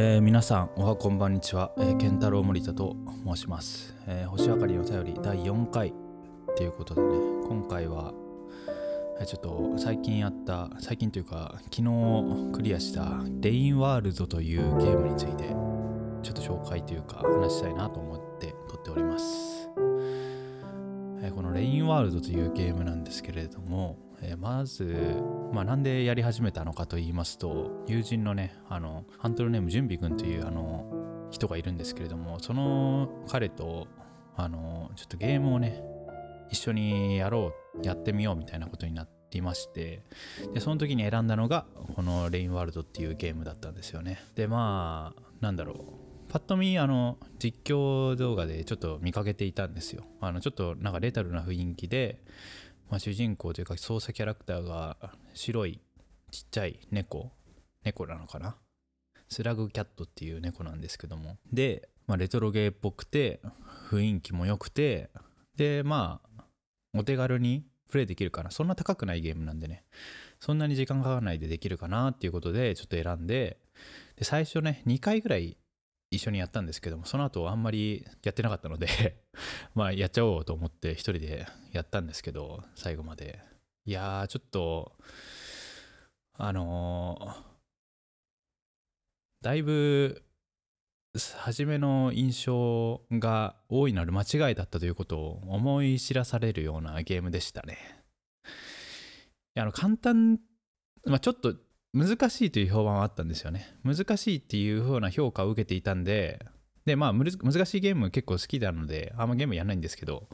えー皆さんおはこんばんにちは、えー、健太郎森田と申します、えー星明かりの頼り第4回ということでね今回はえーちょっと最近やった最近というか昨日クリアしたレインワールドというゲームについてちょっと紹介というか話したいなと思って撮っております、えこのレインワールドというゲームなんですけれども、えまず、まあ、なんでやり始めたのかと言いますと友人のねあのハンドルネーム準備君というあの人がいるんですけれどもその彼とあのちょっとゲームをね一緒にやろうやってみようみたいなことになっていましてでその時に選んだのがこのレインワールドっていうゲームだったんですよね。でまあなんだろう。パッと見あの実況動画でちょっと見かけていたんですよ。あのちょっとなんかレタルな雰囲気で、まあ、主人公というか操作キャラクターが白いちっちゃい猫猫なのかな？スラグキャットっていう猫なんですけども。で、まあ、レトロゲーっぽくて雰囲気も良くてでまあお手軽にプレイできるかなそんな高くないゲームなんでね。そんなに時間かからないでできるかなっていうことでちょっと選んでで最初ね2回ぐらい一緒にやったんですけどもその後あんまりやってなかったので まあやっちゃおうと思って一人でやったんですけど最後まで。いやーちょっとあのーだいぶ初めの印象が大いなる間違いだったということを思い知らされるようなゲームでしたね。あの簡単、まあ、ちょっと難しいという評判はあったんですよね。難しいっていう風な評価を受けていたんで、でまあ難しいゲーム結構好きなので、あんまゲームやらないんですけど、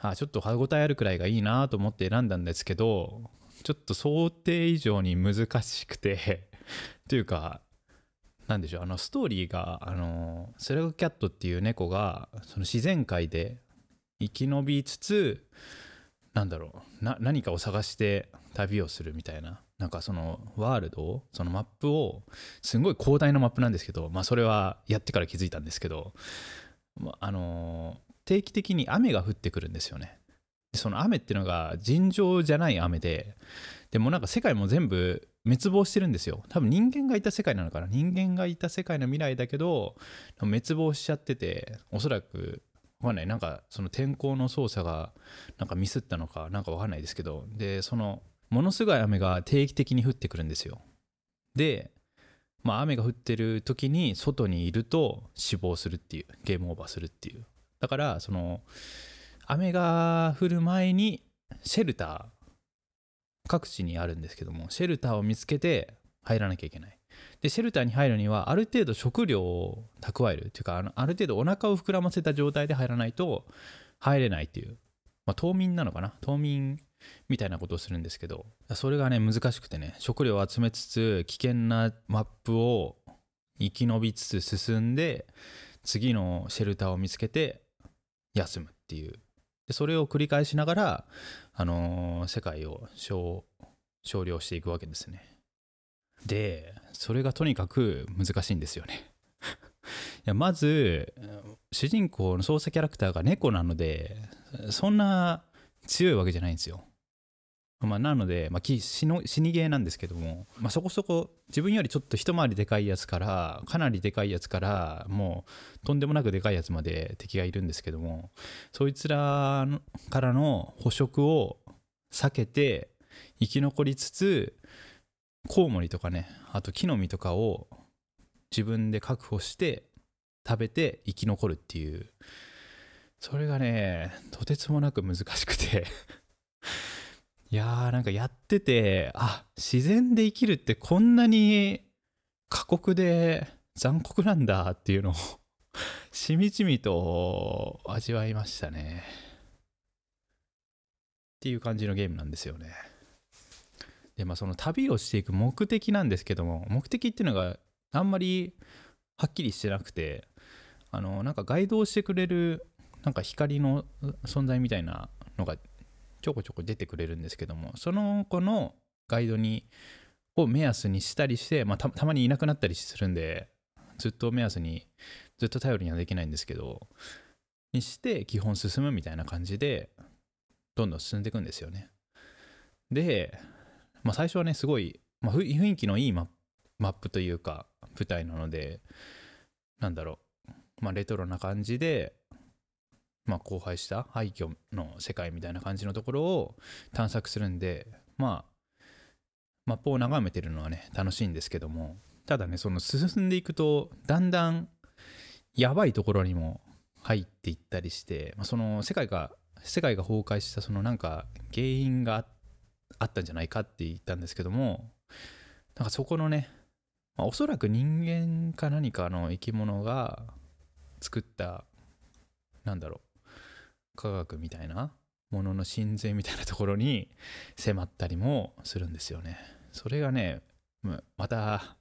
あちょっと歯応えあるくらいがいいなと思って選んだんですけど、ちょっと想定以上に難しくて というかなんでしょうあのストーリーがあのスラグキャットっていう猫がその自然界で生き延びつつなんだろうな何かを探して旅をするみたいななんかそのワールドをそのマップをすごい広大なマップなんですけどまあそれはやってから気づいたんですけどまあの定期的に雨が降ってくるんですよね。その雨っていうのが尋常じゃない雨ででもなんか世界も全部滅亡してるんですよ。多分人間がいた世界なのかな。人間がいた世界の未来だけど滅亡しちゃってておそらくわかんない。なんかその天候の操作がなんかミスったのかなんかわかんないですけどでそのものすごい雨が定期的に降ってくるんですよ。でまあ雨が降ってる時に外にいると死亡するっていうゲームオーバーするっていう。だからその雨が降る前にシェルター各地にあるんですけどもシェルターを見つけて入らなきゃいけない。でシェルターに入るにはある程度食料を蓄えるっていうかあのある程度お腹を膨らませた状態で入らないと入れないっていう、まあ、冬眠なのかな？冬眠みたいなことをするんですけどそれがね難しくてね食料を集めつつ危険なマップを生き延びつつ進んで次のシェルターを見つけて休むっていう。でそれを繰り返しながら、あのー世界を少少量していくわけですね。でそれがとにかく難しいんですよね。いやまず主人公の操作キャラクターが猫なのでそんな強いわけじゃないんですよ。まあ、なので、まあ、き死の死にゲーなんですけども、まあ、そこそこ自分よりちょっと一回りでかいやつからかなりでかいやつからもうとんでもなくでかいやつまで敵がいるんですけどもそいつらからの捕食を避けて生き残りつつコウモリとかねあと木の実とかを自分で確保して食べて生き残るっていう。それがねとてつもなく難しくて。いやーなんかやっててあ自然で生きるってこんなに過酷で残酷なんだっていうのをしみじみと味わいましたね。っていう感じのゲームなんですよね。でまあその旅をしていく目的なんですけども目的っていうのがあんまりはっきりしてなくてあのなんかガイドをしてくれるなんか光の存在みたいなのがちょこちょこ出てくれるんですけどもその子のガイドにを目安にしたりして、まあ、たたまにいなくなったりするんでずっと目安にずっと頼りにはできないんですけどにして基本進むみたいな感じでどんどん進んでいくんですよね。で、まあ、最初はねすごい、まあ、雰囲気のいいマップマップというか舞台なのでなんだろうまあレトロな感じでまあ荒廃した廃墟の世界みたいな感じのところを探索するんでまあマップを眺めてるのはね楽しいんですけどもただねその進んでいくとだんだんやばいところにも入っていったりして、まあ、その世界が世界が崩壊したそのなんか原因があったんじゃないかって言ったんですけどもなんかそこのね、まあ、おそらく人間か何かの生き物が作ったなんだろう科学みたいなものの神髄みたいなところに迫ったりもするんですよね。それがねまた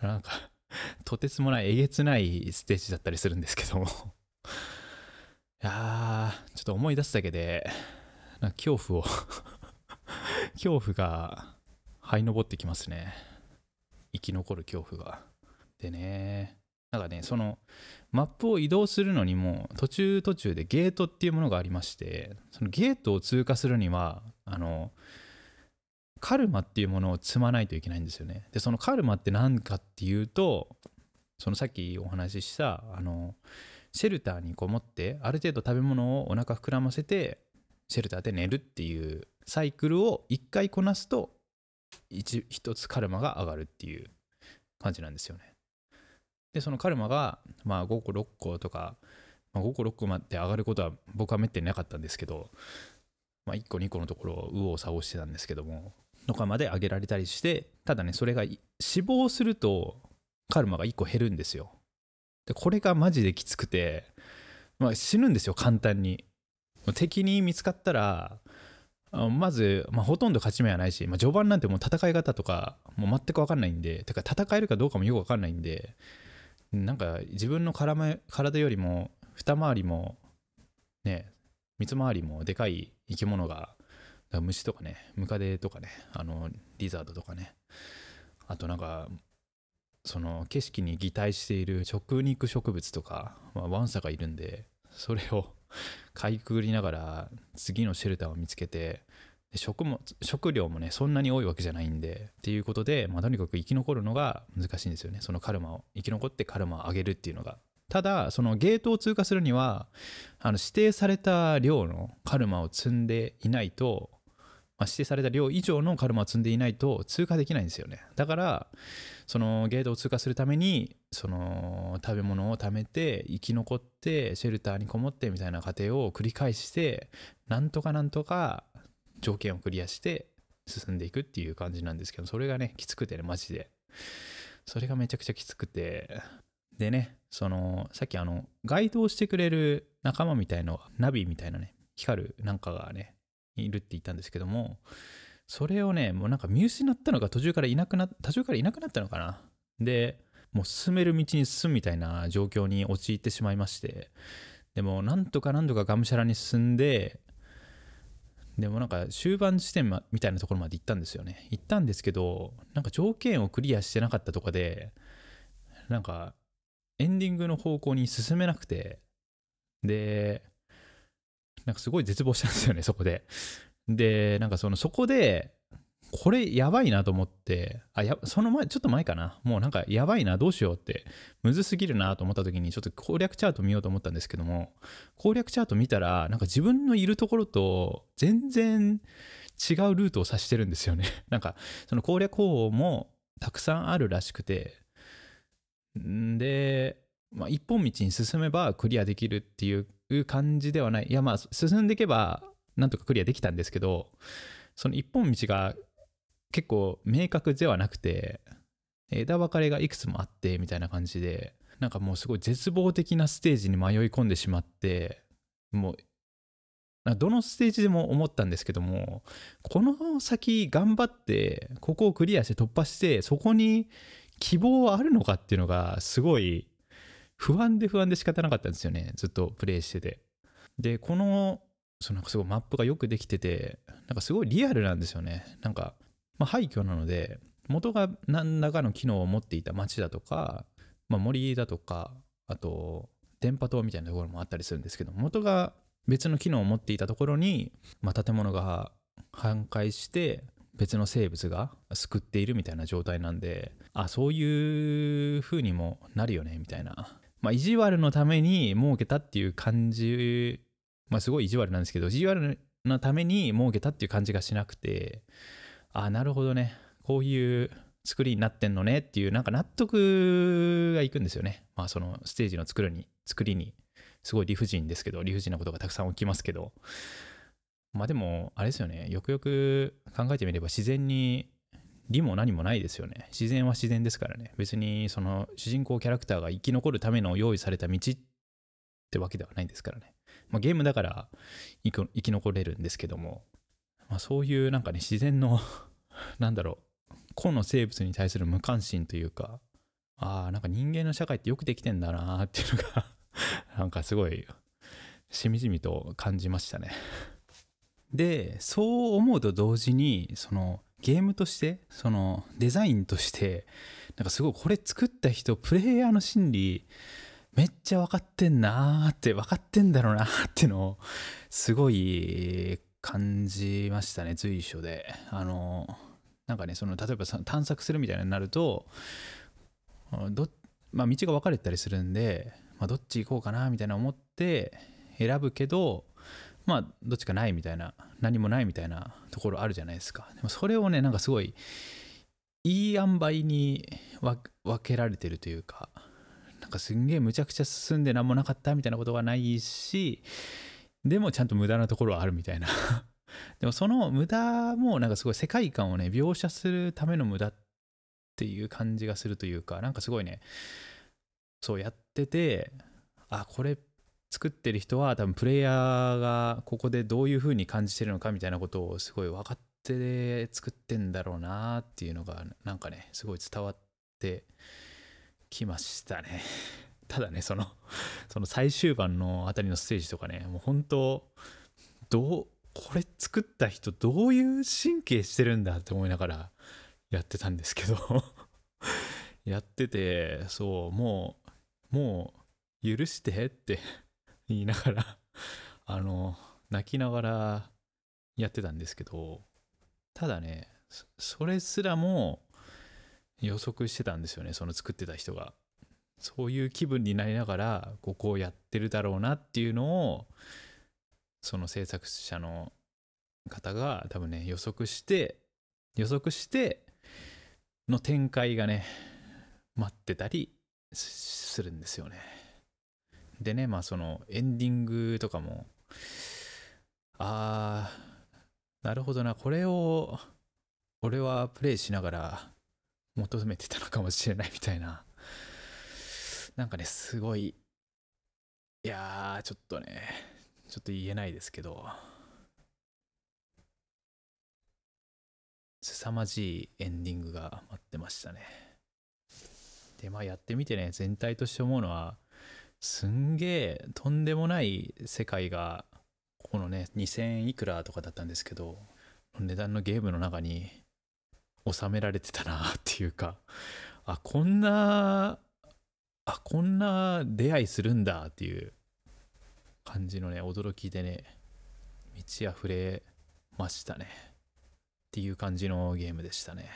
なんか とてつもないえげつないステージだったりするんですけど。もいやーちょっと思い出すだけでなんか恐怖を 恐怖が這い登ってきますね。生き残る恐怖が。でねなんかねそのマップを移動するのにも途中途中でゲートっていうものがありましてそのゲートを通過するにはあのカルマっていうものを積まないといけないんですよね。でそのカルマって何かっていうとそのさっきお話ししたあのシェルターにこもってある程度食べ物をお腹膨らませてシェルターで寝るっていうサイクルを1回こなすと 1, 1つカルマが上がるっていう感じなんですよね。でそのカルマがまあ5個6個とか、まあ、5個6個まで上がることは僕はめってなかったんですけど、まあ、1個2個のところを右往左往してたんですけどもとかまで上げられたりしてただねそれが死亡するとカルマが1個減るんですよ。でこれがマジできつくて、まあ、死ぬんですよ簡単に。敵に見つかったらまず、まあ、ほとんど勝ち目はないし、まあ、序盤なんてもう戦い方とかもう全く分かんないんでてか戦えるかどうかもよく分かんないんでなんか自分の体よりも二回りもね三回りもでかい生き物が虫とかね、ムカデとかね、あの、リザードとかね、あとなんか、その景色に擬態している食肉植物とか、まあ、ワンサがいるんで、それを かいくぐりながら次のシェルターを見つけて、で食も食料もねそんなに多いわけじゃないんでっていうことで、まあ、とにかく生き残るのが難しいんですよね。そのカルマを。生き残ってカルマを上げるっていうのが。ただそのゲートを通過するにはあの指定された量のカルマを積んでいないとまあ、指定された量以上のカルマを積んでいないと通過できないんですよね。だからそのゲートを通過するためにその食べ物を貯めて生き残ってシェルターにこもってみたいな過程を繰り返してなんとかなんとか条件をクリアして進んでいくっていう感じなんですけどそれがねきつくてねマジで。それがめちゃくちゃきつくて。でねそのさっきあのガイドをしてくれる仲間みたいなナビみたいなね光るなんかがねいるって言ったんですけどもそれをねもうなんか見失ったのが途中からいなくな途中からいなくなったのかな。でもう進める道に進むみたいな状況に陥ってしまいましてでもなんとかなんとかがむしゃらに進んででもなんか終盤地点みたいなところまで行ったんですよね行ったんですけどなんか条件をクリアしてなかったとかでなんかエンディングの方向に進めなくてでなんかすごい絶望したんですよね、そこで。で、なんかその、そこで、これやばいなと思って、あ、や、その前、ちょっと前かな。もうなんかやばいな、どうしようって、むずすぎるなと思った時に、ちょっと攻略チャート見ようと思ったんですけども、攻略チャート見たら、なんか自分のいるところと全然違うルートを指してるんですよね。なんか、その攻略方法もたくさんあるらしくて、んで、まあ、一本道に進めばクリアできるっていう感じではない。いや、まあ、進んでいけば、なんとかクリアできたんですけど、その一本道が結構明確ではなくて、枝分かれがいくつもあって、みたいな感じで、なんかもうすごい絶望的なステージに迷い込んでしまって、もう、どのステージでも思ったんですけども、この先頑張って、ここをクリアして突破して、そこに希望はあるのかっていうのが、すごい不安で不安で仕方なかったんですよね。ずっとプレイしてて。でこのそのすごいマップがよくできててなんかすごいリアルなんですよね。なんか、まあ、廃墟なので元が何らかの機能を持っていた街だとか、まあ、森だとかあと電波塔みたいなところもあったりするんですけど元が別の機能を持っていたところに、まあ、建物が半壊して別の生物が救っているみたいな状態なんであそういう風にもなるよねみたいな、まあ、意地悪のために儲けたっていう感じまあすごい意地悪なんですけど意地悪のために儲けたっていう感じがしなくてあなるほどね。こういう作りになってんのねっていうなんか納得がいくんですよね。まあそのステージの作るに作りにすごい理不尽ですけど理不尽なことがたくさん起きますけど。まあでもあれですよね。よくよく考えてみれば自然に理も何もないですよね。自然は自然ですからね。別にその主人公キャラクターが生き残るための用意された道ってわけではないですからね、まあ、ゲームだから生き残れるんですけども、まあ、そういうなんかね自然の なんだろう個の生物に対する無関心というかああなんか人間の社会ってよくできてんだなっていうのが なんかすごいしみじみと感じましたね。でそう思うと同時にそのゲームとしてそのデザインとしてなんかすごいこれ作った人プレイヤーの心理めっちゃ分かってんなーって分かってんだろうなってのをすごい感じましたね随所で。あのなんかねその例えば探索するみたいになると、まあ、道が分かれたりするんで、まあ、どっち行こうかなみたいな思って選ぶけどまあどっちかないみたいな何もないみたいなところあるじゃないですか。でもそれをねなんかすごいいい塩梅に分けられてるというかなんかすんげえむちゃくちゃ進んで何もなかったみたいなことがないしでもちゃんと無駄なところはあるみたいな。でもその無駄もなんかすごい世界観をね描写するための無駄っていう感じがするというかなんかすごいねそうやっててあこれ作ってる人は多分プレイヤーがここでどういう風に感じてるのかみたいなことをすごい分かって作ってんだろうなっていうのがなんかねすごい伝わってきましたね。ただねその その最終盤のあたりのステージとかねもう本当どうこれ作った人どういう神経してるんだって思いながらやってたんですけど。やっててそうもうもう許してって言いながらあの泣きながらやってたんですけどただねそれすらも予測してたんですよねその作ってた人が。そういう気分になりながらここをやってるだろうなっていうのをその制作者の方が多分ね予測して予測しての展開がね待ってたりするんですよね。でねまあそのエンディングとかもあーなるほどなこれを俺はプレイしながら求めてたのかもしれないみたいななんかねすごいいやーちょっとねちょっと言えないですけど凄まじいエンディングが待ってましたね。でまあやってみてね全体として思うのはすんげえとんでもない世界がこのね2000いくらとかだったんですけど値段のゲームの中に収められてたなっていうかあこんなあこんな出会いするんだっていう感じのね驚きでね満ち溢れましたね。っていう感じのゲームでしたね。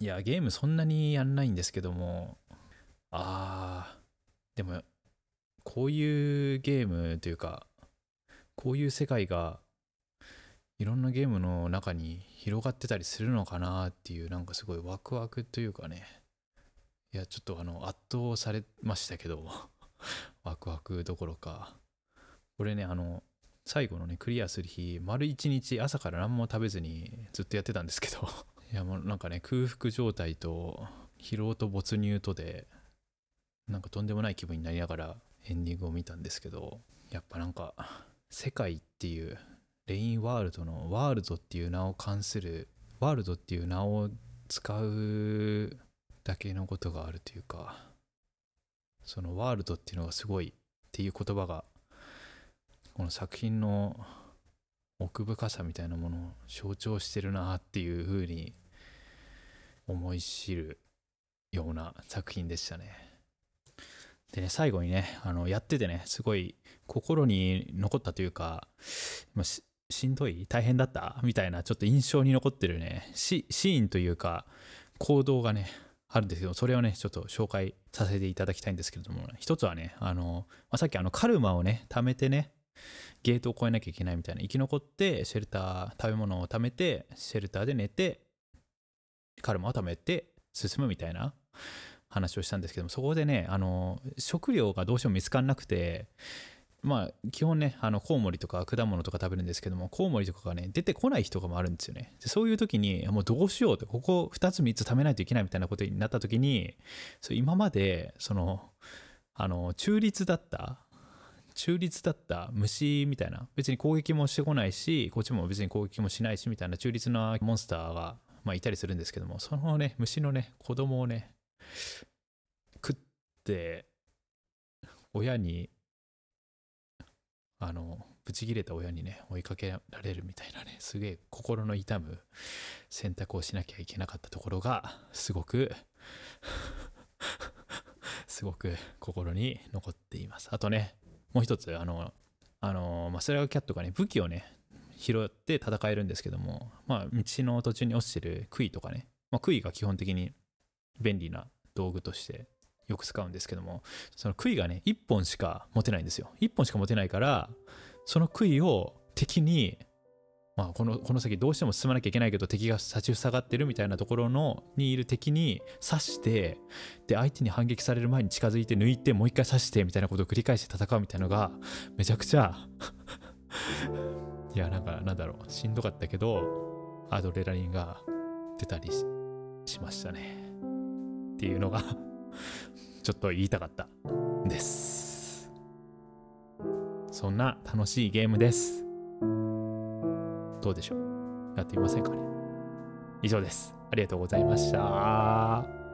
いやゲームそんなにやんないんですけども。あーでもこういうゲームというかこういう世界がいろんなゲームの中に広がってたりするのかなっていうなんかすごいワクワクというかね。いやちょっとあの圧倒されましたけど ワクワクどころか。これねあの最後のねクリアする日丸一日朝から何も食べずにずっとやってたんですけど。いやもうなんかね空腹状態と疲労と没入とでなんかとんでもない気分になりながらエンディングを見たんですけどやっぱなんか世界っていうレインワールドのワールドっていう名を関するワールドっていう名を使うだけのことがあるというかそのワールドっていうのがすごいっていう言葉がこの作品の奥深さみたいなものを象徴してるなっていうふうに思い知るような作品でしたね。でね、最後にね、あのやっててね、すごい心に残ったというか、しんどい？大変だった？みたいなちょっと印象に残ってるねシーンというか行動がねあるんですけどそれをねちょっと紹介させていただきたいんですけれども一つはねあの、まあ、さっきあのカルマをね貯めてねゲートを越えなきゃいけないみたいな生き残ってシェルター食べ物を貯めてシェルターで寝てカルマを貯めて進むみたいな話をしたんですけどもそこでねあの食料がどうしても見つからなくてまあ基本ねあのコウモリとか果物とか食べるんですけどもコウモリとかがね出てこない日とかもあるんですよね。でそういう時にもうどうしようってここ2つ3つ食べないといけないみたいなことになった時にそう今までそのあの中立だった中立だった虫みたいな別に攻撃もしてこないしこっちも別に攻撃もしないしみたいな中立なモンスターが、まあ、いたりするんですけどもそのね虫のね子供をね食って親にあのブチギレた親にね追いかけられるみたいなねすげえ心の痛む選択をしなきゃいけなかったところがすごく すごく心に残っています。あとねもう一つあのあのマスラガキャットがね武器をね拾って戦えるんですけどもまあ道の途中に落ちてる杭とかね、まあ、杭が基本的に便利な道具としてよく使うんですけどもその杭がね1本しか持てないんですよ。1本しか持てないからその杭を敵にまあ、このこの先どうしても進まなきゃいけないけど敵が立ち塞がってるみたいなところのにいる敵に刺してで相手に反撃される前に近づいて抜いてもう一回刺してみたいなことを繰り返して戦うみたいなのがめちゃくちゃ いやなんかなんだろうしんどかったけどアドレナリンが出たりしましたね。っていうのがちょっと言いたかったです。そんな楽しいゲームです。どうでしょう？やってみませんかね？以上です。ありがとうございました。